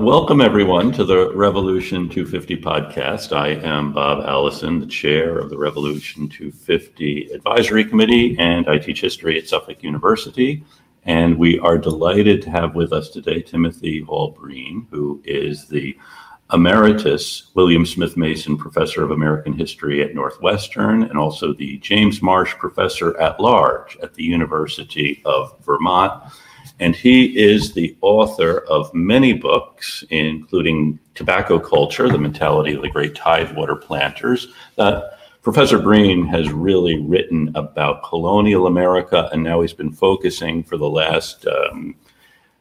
Welcome everyone to the Revolution 250 podcast. I am Bob Allison, the chair of the Revolution 250 Advisory Committee, and I teach history at Suffolk University. And we are delighted to have with us today Timothy Hall Breen, who is the Emeritus William Smith Mason Professor of American History at Northwestern and also the James Marsh Professor at Large at the University of Vermont. And he is the author of many books, including Tobacco Culture, The Mentality of the Great Tidewater Planters. Uh, Professor Breen has really written about colonial America, and now he's been focusing for the last um,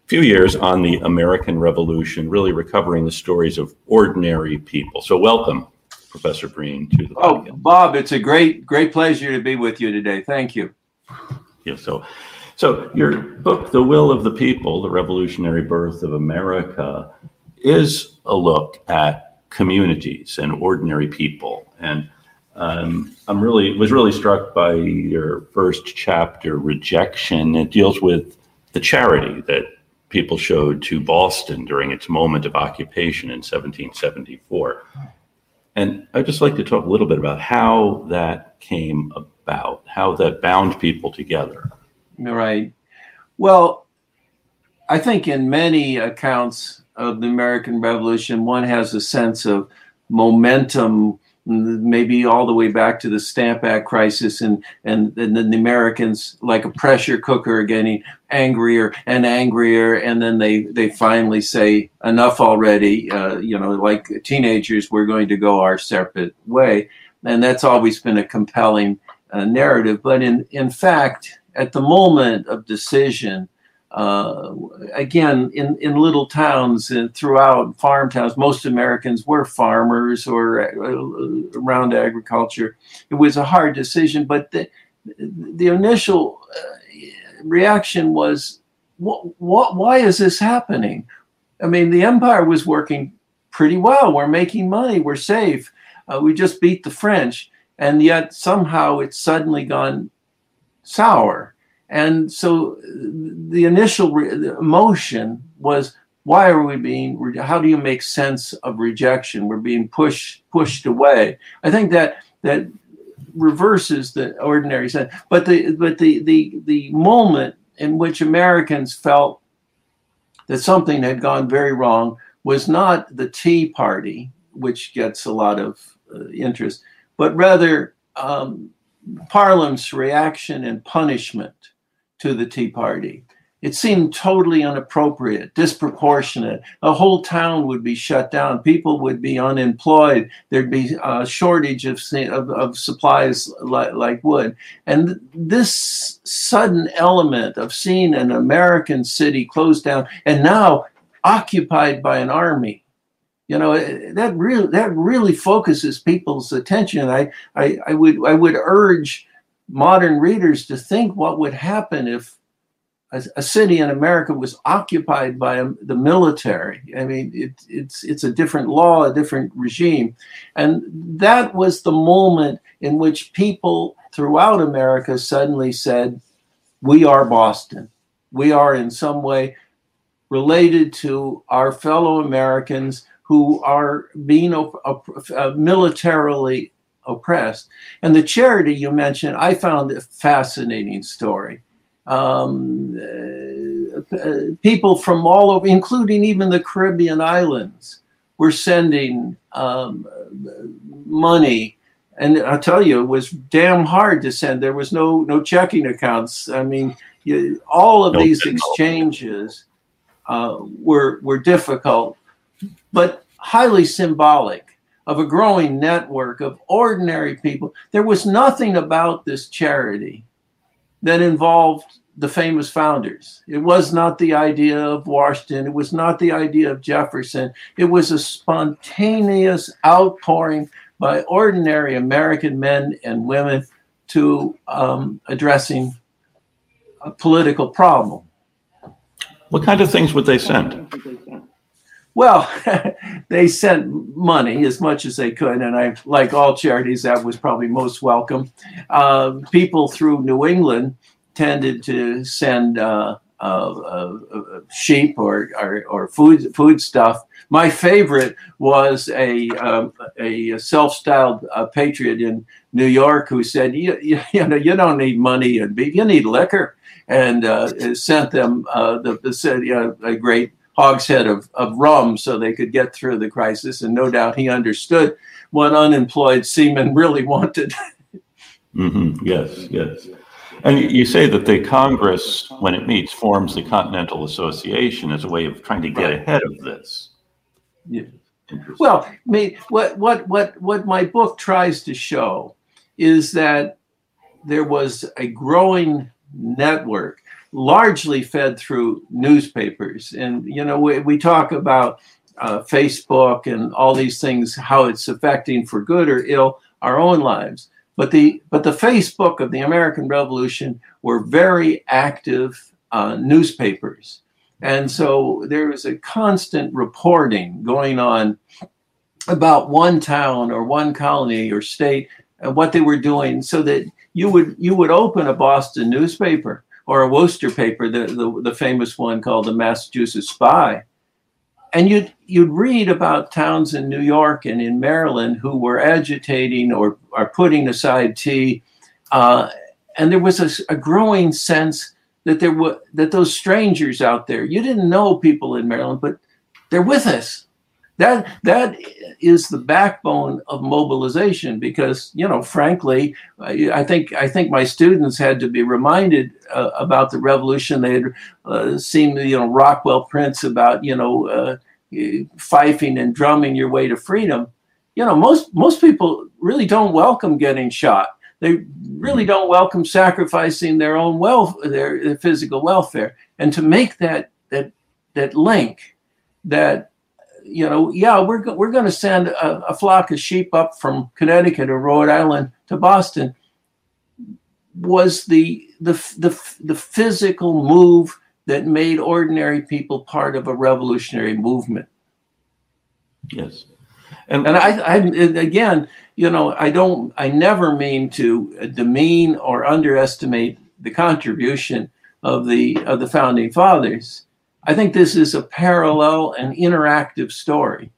few years on the American Revolution, really recovering the stories of ordinary people. So, welcome, Professor Breen, to the Oh, Bob, it's a great, great pleasure to be with you today. Thank you. Yeah, so so, your book, The Will of the People The Revolutionary Birth of America, is a look at communities and ordinary people. And um, I'm really was really struck by your first chapter, Rejection. It deals with the charity that people showed to Boston during its moment of occupation in 1774. And I'd just like to talk a little bit about how that came about, how that bound people together. Right. Well, I think in many accounts of the American Revolution, one has a sense of momentum, maybe all the way back to the Stamp Act crisis, and and, and then the Americans, like a pressure cooker, getting angrier and angrier, and then they they finally say enough already. Uh, you know, like teenagers, we're going to go our separate way, and that's always been a compelling uh, narrative. But in in fact at the moment of decision, uh, again, in, in little towns and throughout farm towns, most Americans were farmers or uh, around agriculture. It was a hard decision, but the, the initial uh, reaction was, what, what, why is this happening? I mean, the empire was working pretty well. We're making money. We're safe. Uh, we just beat the French. And yet somehow it's suddenly gone sour. And so the initial re- emotion was, why are we being, re- how do you make sense of rejection? We're being pushed, pushed away. I think that, that reverses the ordinary sense. But the, but the, the, the moment in which Americans felt that something had gone very wrong was not the Tea Party, which gets a lot of uh, interest, but rather um, Parliament's reaction and punishment to the Tea Party. It seemed totally inappropriate, disproportionate. A whole town would be shut down. People would be unemployed. There'd be a shortage of, of, of supplies like, like wood. And this sudden element of seeing an American city closed down and now occupied by an army you know eh, that really that really focuses people's attention. I, I i would i would urge modern readers to think what would happen if a, a city in america was occupied by a, the military. I mean it, it's it's a different law a different regime. And that was the moment in which people throughout america suddenly said we are boston. We are in some way related to our fellow americans who are being op- op- uh, militarily oppressed. And the charity you mentioned, I found a fascinating story. Um, uh, people from all over, including even the Caribbean islands, were sending um, money. And I'll tell you, it was damn hard to send. There was no no checking accounts. I mean, you, all of no, these exchanges uh, were were difficult but highly symbolic of a growing network of ordinary people. There was nothing about this charity that involved the famous founders. It was not the idea of Washington. It was not the idea of Jefferson. It was a spontaneous outpouring by ordinary American men and women to um, addressing a political problem. What kind of things would they send? Well, they sent money as much as they could, and I, like all charities, that was probably most welcome. Uh, people through New England tended to send uh, uh, sheep or, or, or food food stuff. My favorite was a um, a self-styled uh, patriot in New York who said, "You, you, you, know, you don't need money and beef; you need liquor," and uh, sent them uh, the, the a great hogshead of, of rum so they could get through the crisis. And no doubt he understood what unemployed seamen really wanted. Mm-hmm. Yes, yes. And you say that the Congress, when it meets, forms the Continental Association as a way of trying to get ahead of this. Yeah. Well, I mean, what what what what my book tries to show is that there was a growing network, largely fed through newspapers, and you know we, we talk about uh, Facebook and all these things, how it's affecting for good or ill our own lives. But the but the Facebook of the American Revolution were very active uh, newspapers, and so there was a constant reporting going on about one town or one colony or state and what they were doing, so that you would you would open a Boston newspaper or a Worcester paper, the, the, the famous one called the Massachusetts Spy, and you'd you'd read about towns in New York and in Maryland who were agitating or are putting aside tea, uh, and there was a, a, growing sense that there were that those strangers out there you didn't know people in Maryland, but they're with us. That that is the backbone of mobilization because you know, frankly, I think I think my students had to be reminded uh, about the revolution. They had uh, seen you know Rockwell prints about you know uh, fifing and drumming your way to freedom. You know, most most people really don't welcome getting shot. They really don't welcome sacrificing their own wealth, their, their physical welfare, and to make that that that link that you know, yeah, we're go- we're going to send a, a, flock of sheep up from Connecticut or Rhode Island to Boston. Was the the the the physical move that made ordinary people part of a revolutionary movement? Yes, and and I, I again, you know, I don't, I never mean to demean or underestimate the contribution of the of the founding fathers I think this is a parallel and interactive story.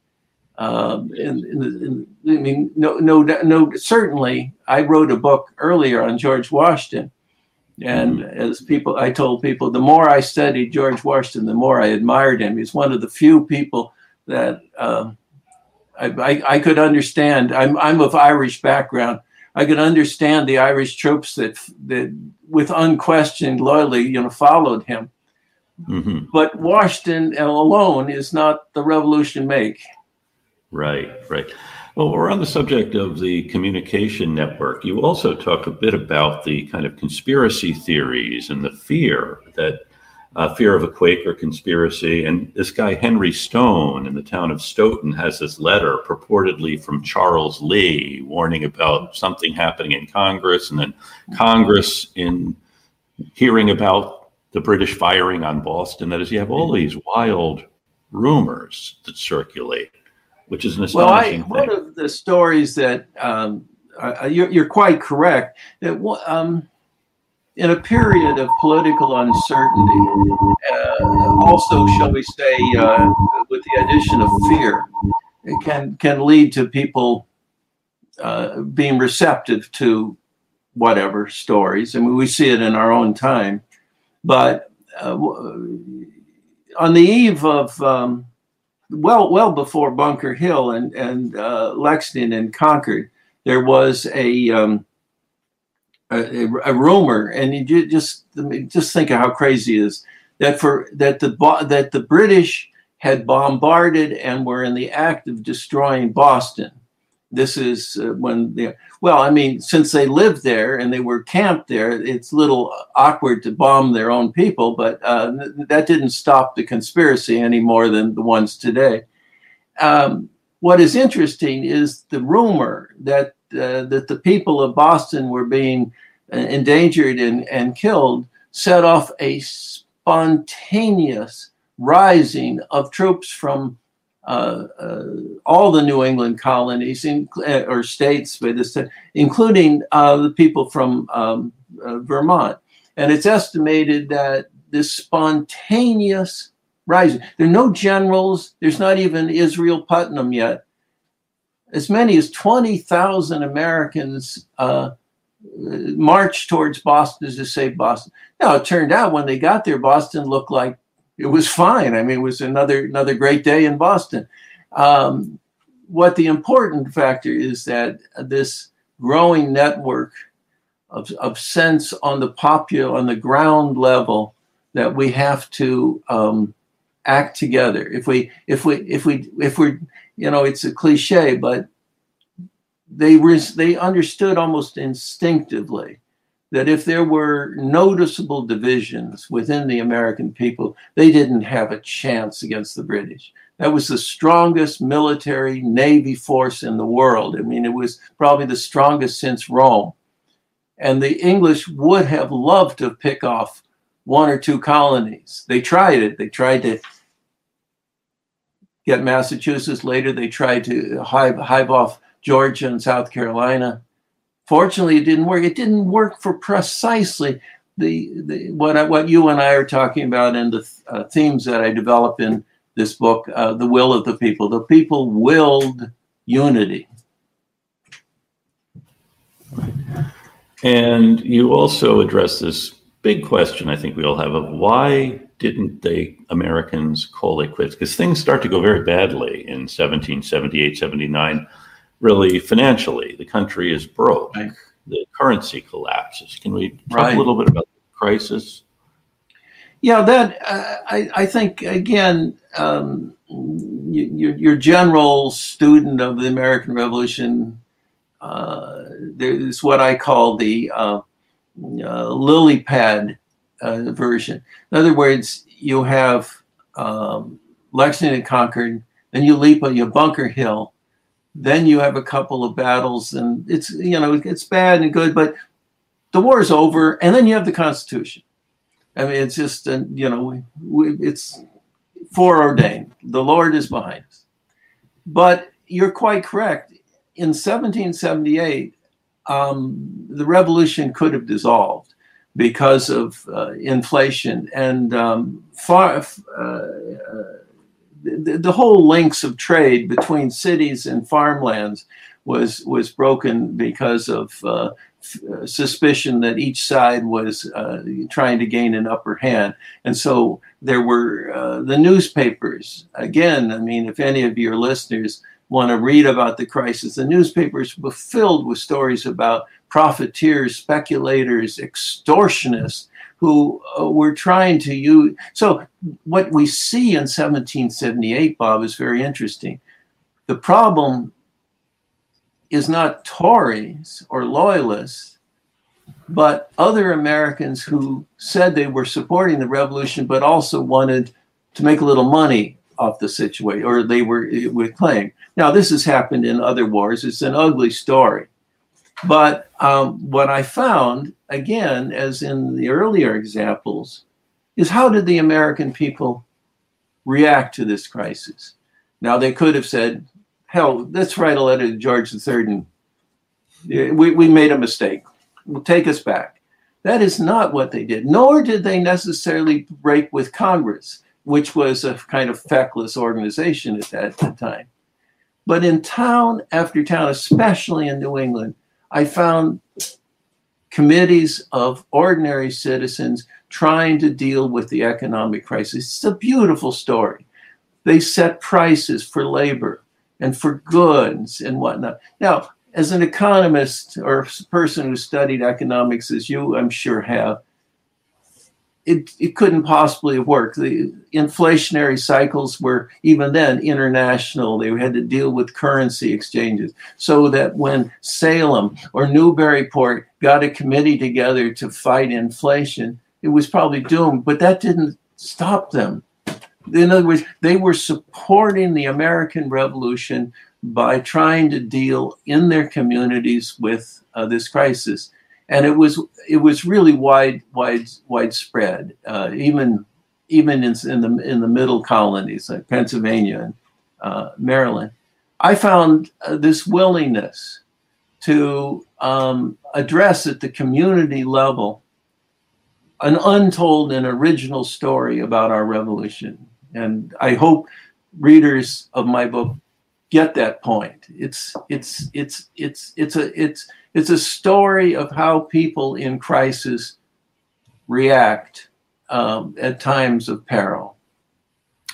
Um, I mean, no, no, no. Certainly, I wrote a book earlier on George Washington, and mm-hmm. as people, I told people, the more I studied George Washington, the more I admired him. He's one of the few people that uh, I, I, I, could understand. I'm, I'm of Irish background. I could understand the Irish troops that that, with unquestioned loyalty, you know, followed him Mm-hmm. But Washington alone is not the revolution make. Right, right. Well, we're on the subject of the communication network. You also talk a bit about the kind of conspiracy theories and the fear that uh, fear of a Quaker conspiracy. And this guy, Henry Stone, in the town of Stoughton, has this letter purportedly from Charles Lee warning about something happening in Congress. And then Congress, in hearing about the British firing on Boston. That is, you have all mm-hmm. these wild rumors that circulate, which is an astonishing well, I, One of the stories that um, uh, you're, you're, quite correct that um, in a period of political uncertainty, uh, also, shall we say, uh, with the addition of fear, it can can lead to people uh, being receptive to whatever stories. I mean, we see it in our own time. But uh, on the eve of um, well, well before Bunker Hill and and uh, Lexington and Concord, there was a, um, a, a rumor, and you just just think of how crazy it is that for that the that the British had bombarded and were in the act of destroying Boston this is uh, when they well i mean since they lived there and they were camped there it's a little awkward to bomb their own people but uh, that didn't stop the conspiracy any more than the ones today. Um, what is interesting is the rumor that uh, that the people of boston were being uh, endangered and, and killed set off a spontaneous rising of troops from uh, uh, all the New England colonies in, uh, or states, by this, time, including uh, the people from um, uh, Vermont. And it's estimated that this spontaneous rising. There are no generals. There's not even Israel Putnam yet. As many as 20,000 Americans marched towards Boston to save Boston. Now, it turned out when they got there, Boston looked like it was fine. I mean, it was another another great day in Boston. Um, what the important factor is that this growing network of, of sense on the popular on the ground level that we have to um, act together. If we if we if we if we're you know it's a cliche, but they res- they understood almost instinctively that if there were noticeable divisions within the American people, they didn't have a chance against the British. That was the strongest military navy force in the world. I mean, it was probably the strongest since Rome. And the English would have loved to pick off one or two colonies. They tried it. They tried to get Massachusetts. Later, they tried to hive, hive off Georgia and South Carolina. Fortunately, it didn't work. It didn't work for precisely the, the what I, what you and I are talking about and the uh, themes that I develop in this book, uh, The Will of the People. The people willed unity. And you also address this big question I think we all have of why didn't they Americans call it quits? Because things start to go very badly in 1778, 79 really financially. The country is broke. Right. The currency collapses. Can we talk right. a little bit about the crisis? Yeah, that uh, I, I think again, um, your, your general student of the American Revolution. Uh, there's what I call the uh, uh lily pad uh, version. In other words, you have um, Lexington Concord, then you leap on your Bunker Hill, then you have a couple of battles, and it's you know it's bad and good, but the war is over, and then you have the Constitution. I mean, it's just uh, you know we, it's foreordained. The Lord is behind us. But you're quite correct. In 1778, um, the revolution could have dissolved because of uh, inflation and um, far, uh the, the whole links of trade between cities and farmlands was was broken because of uh, f- suspicion that each side was uh, trying to gain an upper hand, and so there were uh, the newspapers. Again, I mean, if any of your listeners want to read about the crisis, the newspapers were filled with stories about profiteers, speculators, extortionists who uh, were trying to use. So, what we see in 1778, Bob, is very interesting. The problem is not Tories or Loyalists, but other Americans who said they were supporting the revolution, but also wanted to make a little money off the situation, or they were would claim. Now, this has happened in other wars. It's an ugly story. But um, what I found, again, as in the earlier examples, is how did the American people react to this crisis? Now, they could have said, hell, let's write a letter to George III and we, we made a mistake. We'll take us back. That is not what they did, nor did they necessarily break with Congress, which was a kind of feckless organization at that time. But in town after town, especially in New England, I found committees of ordinary citizens trying to deal with the economic crisis. It's a beautiful story. They set prices for labor and for goods and whatnot. Now, as an economist or a person who studied economics, as you I'm sure have, it, it couldn't possibly worked. The inflationary cycles were even then international. They had to deal with currency exchanges. So that when Salem or Newburyport got a committee together to fight inflation, it was probably doomed. But that didn't stop them. In other words, they were supporting the American Revolution by trying to deal in their communities with uh, this crisis and it was it was really wide wide widespread uh, even even in, in, the in the middle colonies like Pennsylvania and uh, Maryland. I found uh, this willingness to um, address at the community level an untold and original story about our revolution. And I hope readers of my book get that point. It's it's it's it's it's a it's it's a story of how people in crisis react um, at times of peril.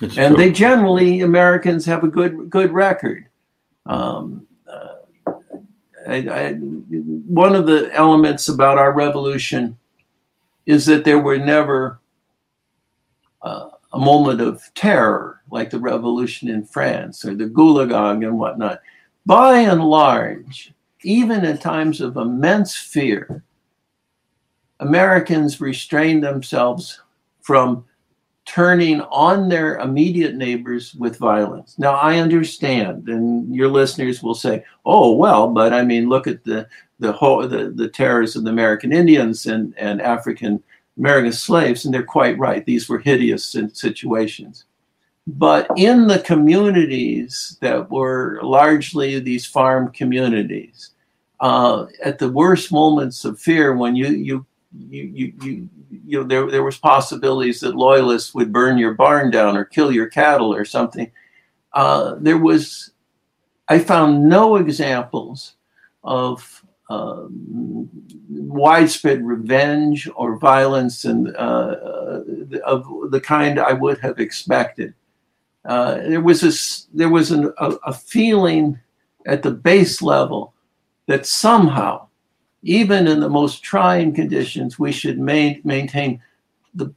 It's and true. they generally Americans have a good good record. Um, uh, I, I, one of the elements about our revolution is that there were never uh, a moment of terror like the revolution in France or the Gulag and whatnot. By and large, even in times of immense fear, Americans restrained themselves from turning on their immediate neighbors with violence. Now, I understand, and your listeners will say, "Oh, well, but I mean, look at the the whole the, the terrors of the American Indians and and African American slaves," and they're quite right. These were hideous situations. But in the communities that were largely these farm communities, uh, at the worst moments of fear, when you you you you, you you know there there was possibilities that loyalists would burn your barn down or kill your cattle or something. Uh, there was, I found no examples of um, widespread revenge or violence and uh, of the kind I would have expected. Uh, there was a there was an, a, a feeling at the base level that somehow even in the most trying conditions, we should main, maintain the,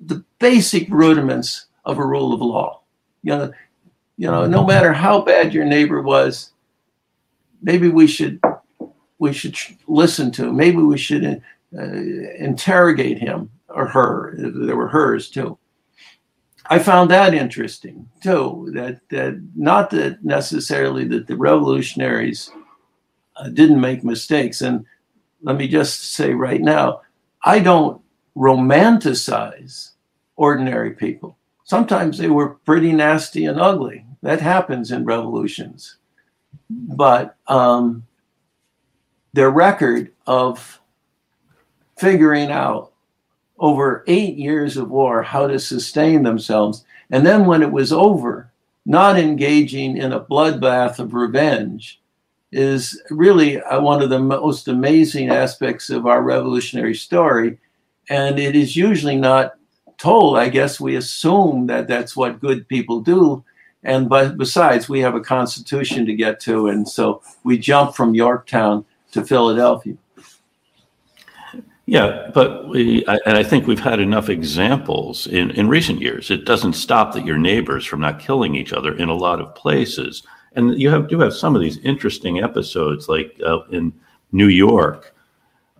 the basic rudiments of a rule of law. You know, you know, no matter how bad your neighbor was, maybe we should we should listen to. him Maybe we should uh, interrogate him or her. There were hers too. I found that interesting too. That that not that necessarily that the revolutionaries uh, didn't make mistakes, and let me just say right now, I don't romanticize ordinary people. Sometimes they were pretty nasty and ugly. That happens in revolutions. But um, their record of figuring out over eight years of war how to sustain themselves, and then when it was over, not engaging in a bloodbath of revenge, is really uh, one of the most amazing aspects of our revolutionary story. And it is usually not told. I guess we assume that that's what good people do. And but besides, we have a constitution to get to. And so we jump from Yorktown to Philadelphia. Yeah, but we, I, and I think we've had enough examples in, in recent years. It doesn't stop that your neighbors from not killing each other in a lot of places and you have do have some of these interesting episodes, like uh, in New York,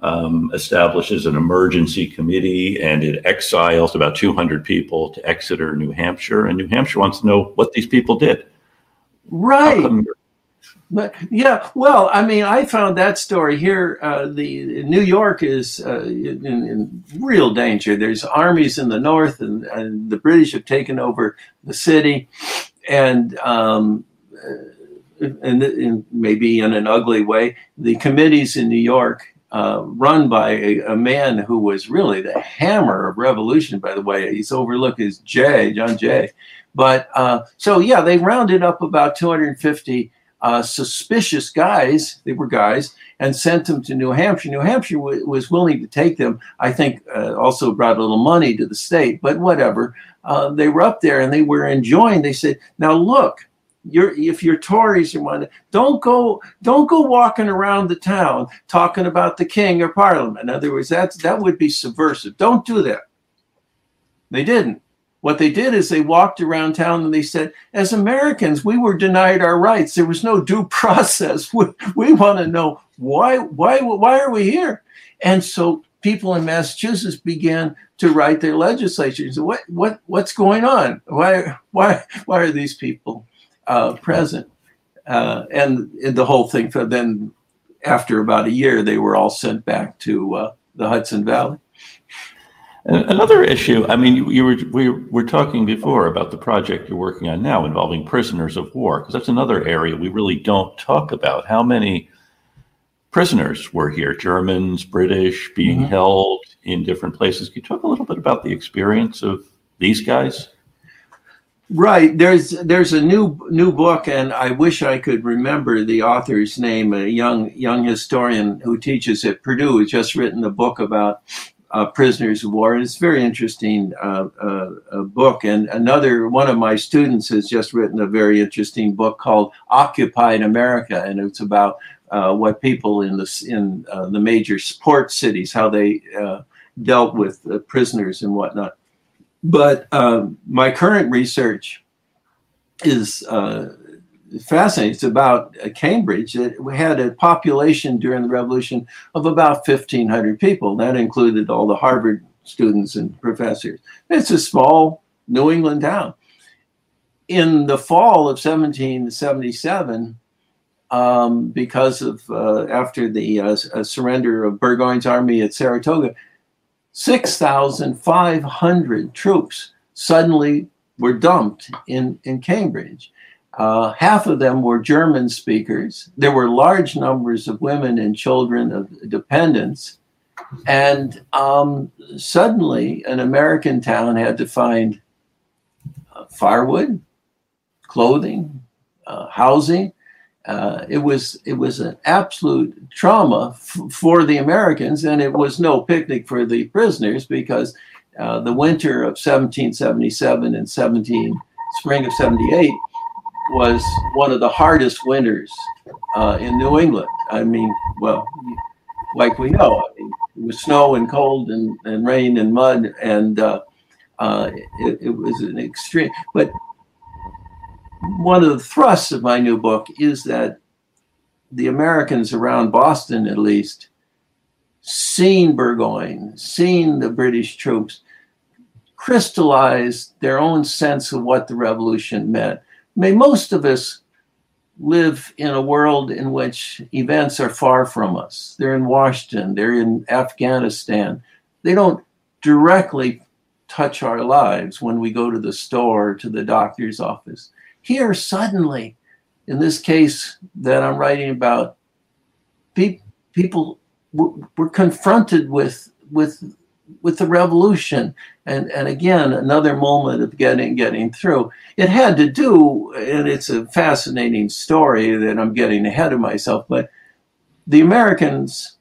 um, establishes an emergency committee and it exiles about 200 people to Exeter, New Hampshire, and New Hampshire wants to know what these people did. Right. But yeah, well, I mean, I found that story here. Uh, the New York is uh, in, in, real danger. There's armies in the north, and, and the British have taken over the city, and um, and, and, maybe in an ugly way, the committees in New York, uh, run by a, a, man who was really the hammer of revolution, by the way. He's overlooked as Jay, John Jay. But uh, so, yeah, they rounded up about 250 uh, suspicious guys, they were guys, and sent them to New Hampshire. New Hampshire w- was willing to take them. I think uh, also brought a little money to the state, but whatever. Uh, they were up there and they were enjoying. They said, now look, you're if you're Tories you want don't go don't go walking around the town talking about the king or parliament. In other words, that's that would be subversive. Don't do that. They didn't. What they did is they walked around town and they said, as Americans, we were denied our rights. There was no due process. We, we want to know why why why are we here? And so people in Massachusetts began to write their legislatures. What what what's going on? Why why why are these people uh, present. Uh, and, and, the whole thing, then after about a year, they were all sent back to uh, the Hudson Valley. Another issue, I mean, you, you, were we were talking before about the project you're working on now involving prisoners of war, because that's another area we really don't talk about. How many prisoners were here, Germans, British, being mm-hmm. held in different places. Can you talk a little bit about the experience of these guys? Right. There's there's a new new book, and I wish I could remember the author's name. A young young historian who teaches at Purdue has just written a book about uh, prisoners of war. And it's a very interesting uh, uh, book. And another one of my students has just written a very interesting book called Occupied America, and it's about uh, what people in the in uh, the major port cities how they uh, dealt with prisoners and whatnot. But um, my current research is fascinating. It's about Cambridge. It had a population during the revolution of about 1,500 people. That included all the Harvard students and professors. It's a small New England town. In the fall of 1777, um, because of uh, after the uh, uh surrender of Burgoyne's army at Saratoga, 6,500 troops suddenly were dumped in, in Cambridge. Uh, half of them were German speakers. There were large numbers of women and children of dependents. And um, suddenly, an American town had to find uh, firewood, clothing, uh, housing. Uh, it was it was an absolute trauma f- for the Americans, and it was no picnic for the prisoners because uh, the winter of 1777 and 17 spring of 78 was one of the hardest winters uh, in New England. I mean, well, like we know, I mean, it was snow and cold and, and rain and mud, and uh, uh, it, it, was an extreme. But one of the thrusts of my new book is that the Americans around Boston, at least, seen Burgoyne, seen the British troops, crystallized their own sense of what the revolution meant may most of us live in a world in which events are far from us. They're in Washington, they're in Afghanistan. They don't directly touch our lives when we go to the store, to the doctor's office. Here, suddenly, in this case that I'm writing about, pe- people were confronted with, with with the revolution. And and again another moment of getting getting through. It had to do and it's a fascinating story that i'm getting ahead of myself but the americans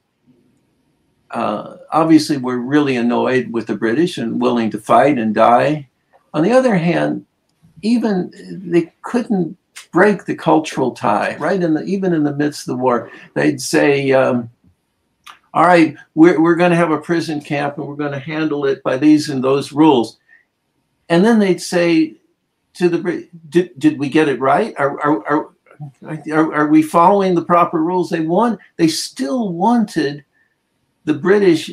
uh, obviously were really annoyed with the british and willing to fight and die. On the other hand even they couldn't break the cultural tie right? In the even in the midst of the war they'd say um, all right, we're, we're going to have a prison camp and we're going to handle it by these and those rules. And then they'd say to the, did, did we get it right? Are, are, are, are, are we following the proper rules? They want, they still wanted the British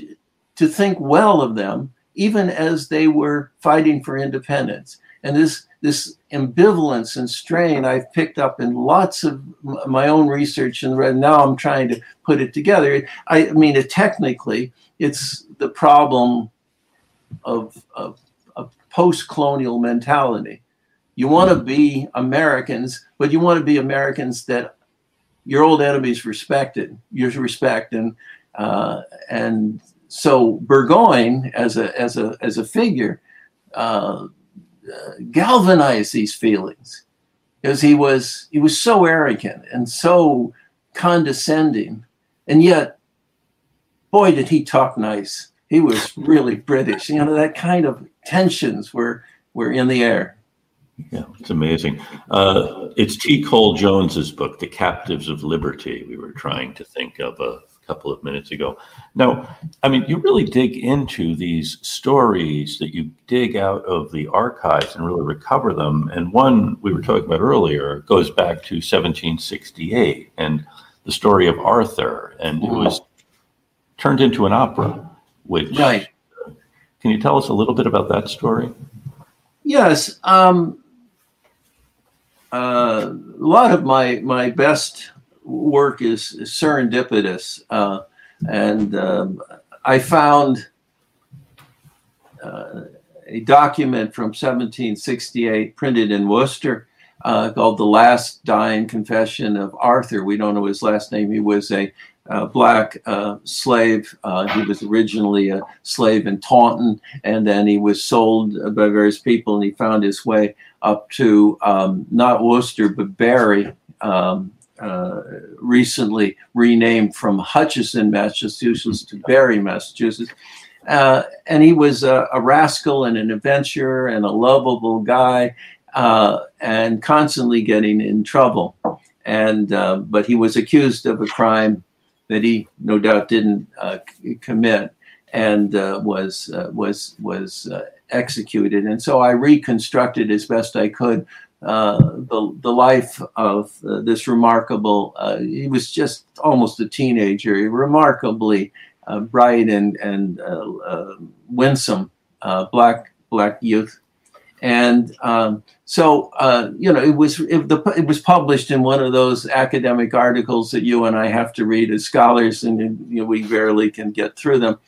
to think well of them, even as they were fighting for independence. And this this ambivalence and strain I've picked up in lots of my own research, and now I'm trying to put it together. I, mean, it, technically, it's the problem of, of, of post colonial mentality. You want to be Americans, but you want to be Americans that your old enemies respected, you respect, and uh, and so Burgoyne as a as a as a figure uh, galvanize these feelings because he was he was so arrogant and so condescending. And yet boy did he talk nice. He was really british. You know that kind of tensions were were in the air. Yeah it's amazing. Uh, it's t. Cole jones's book the captives of liberty we were trying to think of a couple of minutes ago. Now, I mean, you really dig into these stories that you dig out of the archives and really recover them. And one we were talking about earlier goes back to 1768 and the story of Arthur, and it was turned into an opera. Which, right? Can you tell us a little bit about that story? Yes. Um, uh, a lot of my my best work is, serendipitous. Uh, and um, I found uh, a document from 1768 printed in Worcester uh, called The Last Dying Confession of Arthur. We don't know his last name. He was a uh, black uh, slave. Uh, he was originally a slave in Taunton, and then he was sold by various people, and he found his way up to um, not Worcester but Barre, Um, uh, recently renamed from Hutchinson, Massachusetts to Barre, Massachusetts. Uh, and he was a, a, rascal and an adventurer and a lovable guy uh, and constantly getting in trouble. And uh, but he was accused of a crime that he no doubt didn't uh, commit and was was was executed. And so I reconstructed as best I could uh, the the life of uh, this remarkable. Uh, he was just almost a teenager, remarkably uh, bright and and uh, winsome black black youth, and um, so you know it was it, the, it was published in one of those academic articles that you and I have to read as scholars, and you know, we rarely can get through them.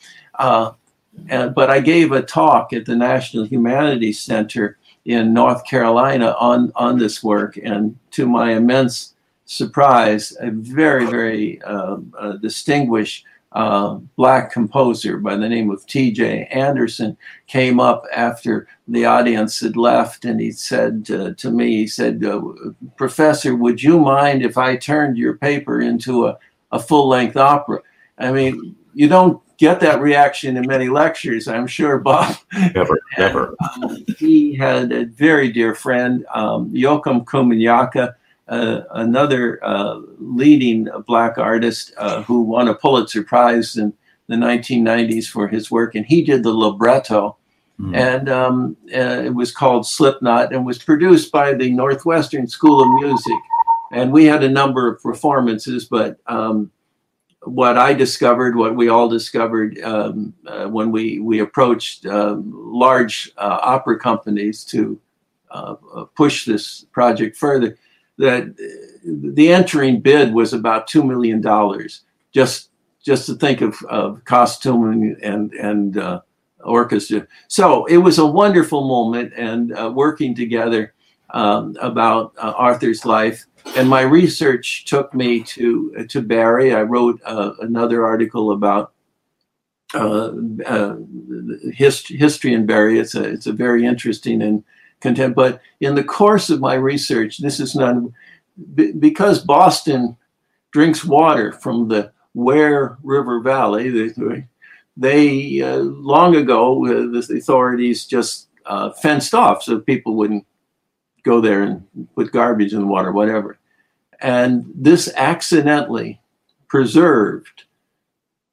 And, but I gave a talk at the National Humanities Center in North Carolina on on this work, and to my immense surprise, a very very uh, uh, distinguished uh, black composer by the name of T.J. Anderson came up after the audience had left, and he said uh, to me, he said, uh, "Professor, would you mind if I turned your paper into a, a full length opera?" I mean, you don't get that reaction in many lectures, I'm sure, Bob. Never, never. Um, he had a very dear friend, um, Yoakum Komunyakaa, uh, another uh, leading black artist uh, who won a Pulitzer Prize in the 1990s for his work, and he did the libretto. Mm. And um, uh, it was called Slipknot and was produced by the Northwestern School of Music. And we had a number of performances, but um, what I discovered, what we all discovered um, uh, when we we approached um, large uh, opera companies to uh, uh push this project further, that the entering bid was about two million dollars just just to think of, of costuming and and uh, orchestra. So it was a wonderful moment and uh, working together um, about Arthur's life and my research took me to to Barre. I wrote uh, another article about uh, uh, hist- history in Barre. It's a it's a very interesting and content. But in the course of my research, this is not b- because Boston drinks water from the Ware River Valley. They, they uh, long ago uh, the authorities just uh, fenced off so people wouldn't go there and put garbage in the water, whatever. And this accidentally preserved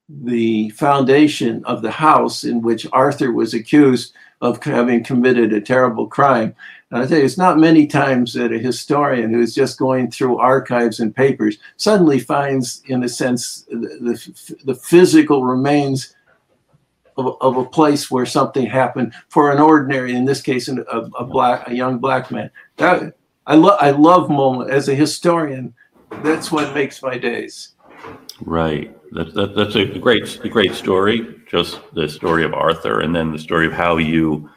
the foundation of the house in which Arthur was accused of having committed a terrible crime. And I tell you, it's not many times that a historian who's just going through archives and papers suddenly finds, in a sense, the, the, the physical remains of, of, a place where something happened for an ordinary, in this case, a, a black, a young black man. That I love, I love moment as a historian. That's what makes my days. Right. That, that, that's a great, a great story. Just the story of Arthur, and then the story of how you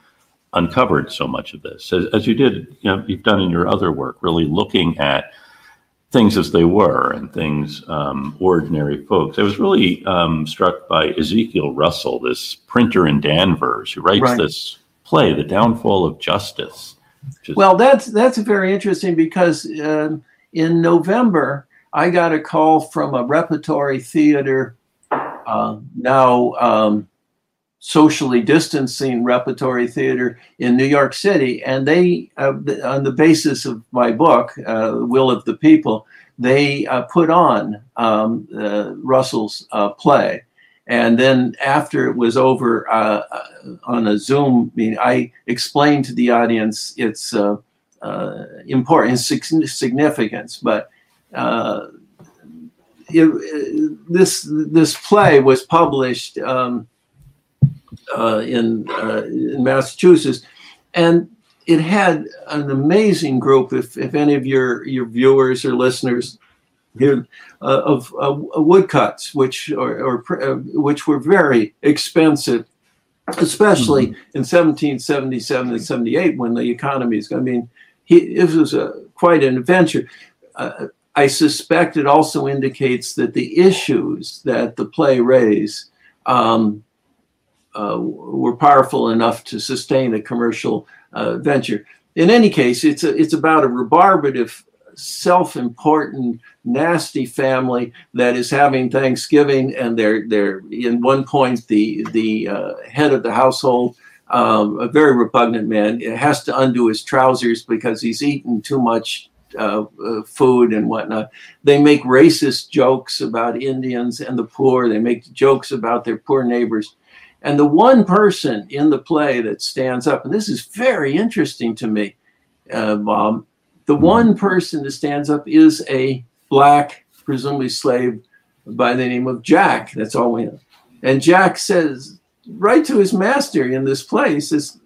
uncovered so much of this, as, as you did. You know, you've done in your other work, really looking at things as they were and things um, ordinary folks. I was really um, struck by Ezekiel Russell, this printer in Danvers, who writes right. this play, The Downfall of Justice. Is- well, that's that's very interesting because um, in November I got a call from a repertory theater, uh, now um, socially distancing repertory theater in New York City, and they, uh, on the basis of my book, uh, Will of the People, they uh, put on um, uh, Russell's uh, play. And then after it was over uh, on a Zoom meeting, I explained to the audience its importance, significance. But it, this this play was published um, uh, in in Massachusetts, and it had an amazing group. If, if any of your, your viewers or listeners here uh, of uh, woodcuts, which or, or uh, which were very expensive, especially mm-hmm. in 1777 and 78 when the economy is. I mean, he, it was a, quite an adventure. Uh, I suspect it also indicates that the issues that the play raised um, uh, were powerful enough to sustain a commercial uh, venture. In any case, it's a, it's about a rebarbative, self-important, nasty family that is having Thanksgiving, and they're they're in one point the the uh, head of the household um, a very repugnant man, has to undo his trousers because he's eaten too much uh, uh, food and whatnot. They make racist jokes about Indians and the poor. They make jokes about their poor neighbors. And the one person in the play that stands up, and this is very interesting to me, uh, Bob, the one person that stands up is a black, presumably slave by the name of Jack. That's all we know. And Jack says, right to his master in this place is,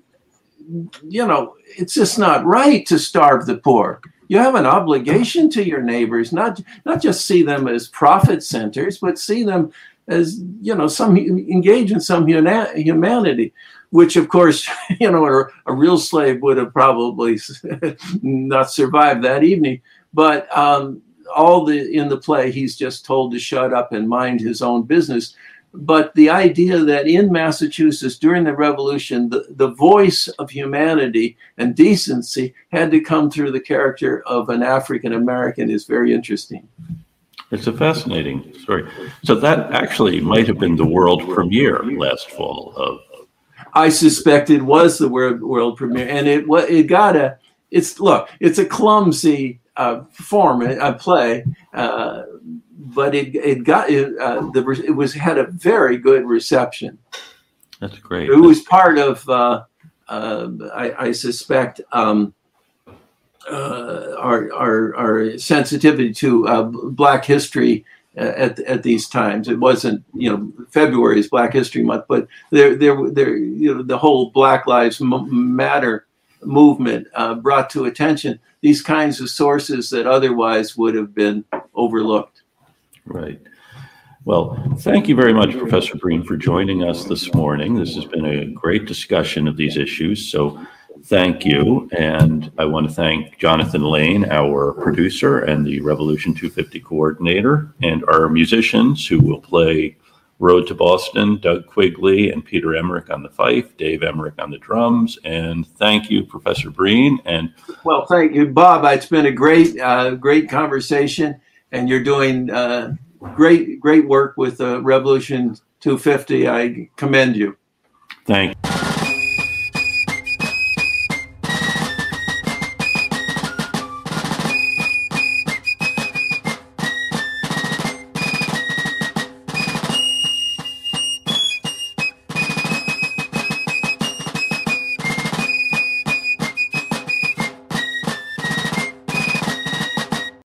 you know, it's just not right to starve the poor. You have an obligation to your neighbors, not not just see them as profit centers, but see them as you know some engage in some humanity which of course you know a, a, real slave would have probably not survived that evening but um, all the in the play he's just told to shut up and mind his own business but the idea that in Massachusetts during the revolution, the, the voice of humanity and decency had to come through the character of an African American is very interesting. It's a fascinating story. So that actually might have been the world premiere last fall of. I suspect it was the world world premiere, and it it got a. It's look, it's a clumsy uh, form, a play. Uh, but it it got it, uh, the it was had a very good reception. That's great. It was part of uh, uh, I, I, suspect um, uh, our, our our sensitivity to uh, Black history uh, at at these times. It wasn't you know February is Black History Month, but there there there you know the whole Black Lives Matter movement brought to attention these kinds of sources that otherwise would have been overlooked. Right. Well, thank you very much, Professor Green, for joining us this morning. This has been a great discussion of these issues. So thank you. And I want to thank Jonathan Lane, our producer and the Revolution 250 coordinator, and our musicians who will play Road to Boston, Doug Quigley and Peter Emmerich on the fife, Dave Emmerich on the drums. And thank you, Professor Breen. And well, thank you, Bob. It's been a great, uh, great conversation and you're doing uh, great great work with uh, Revolution 250. I commend you. Thank.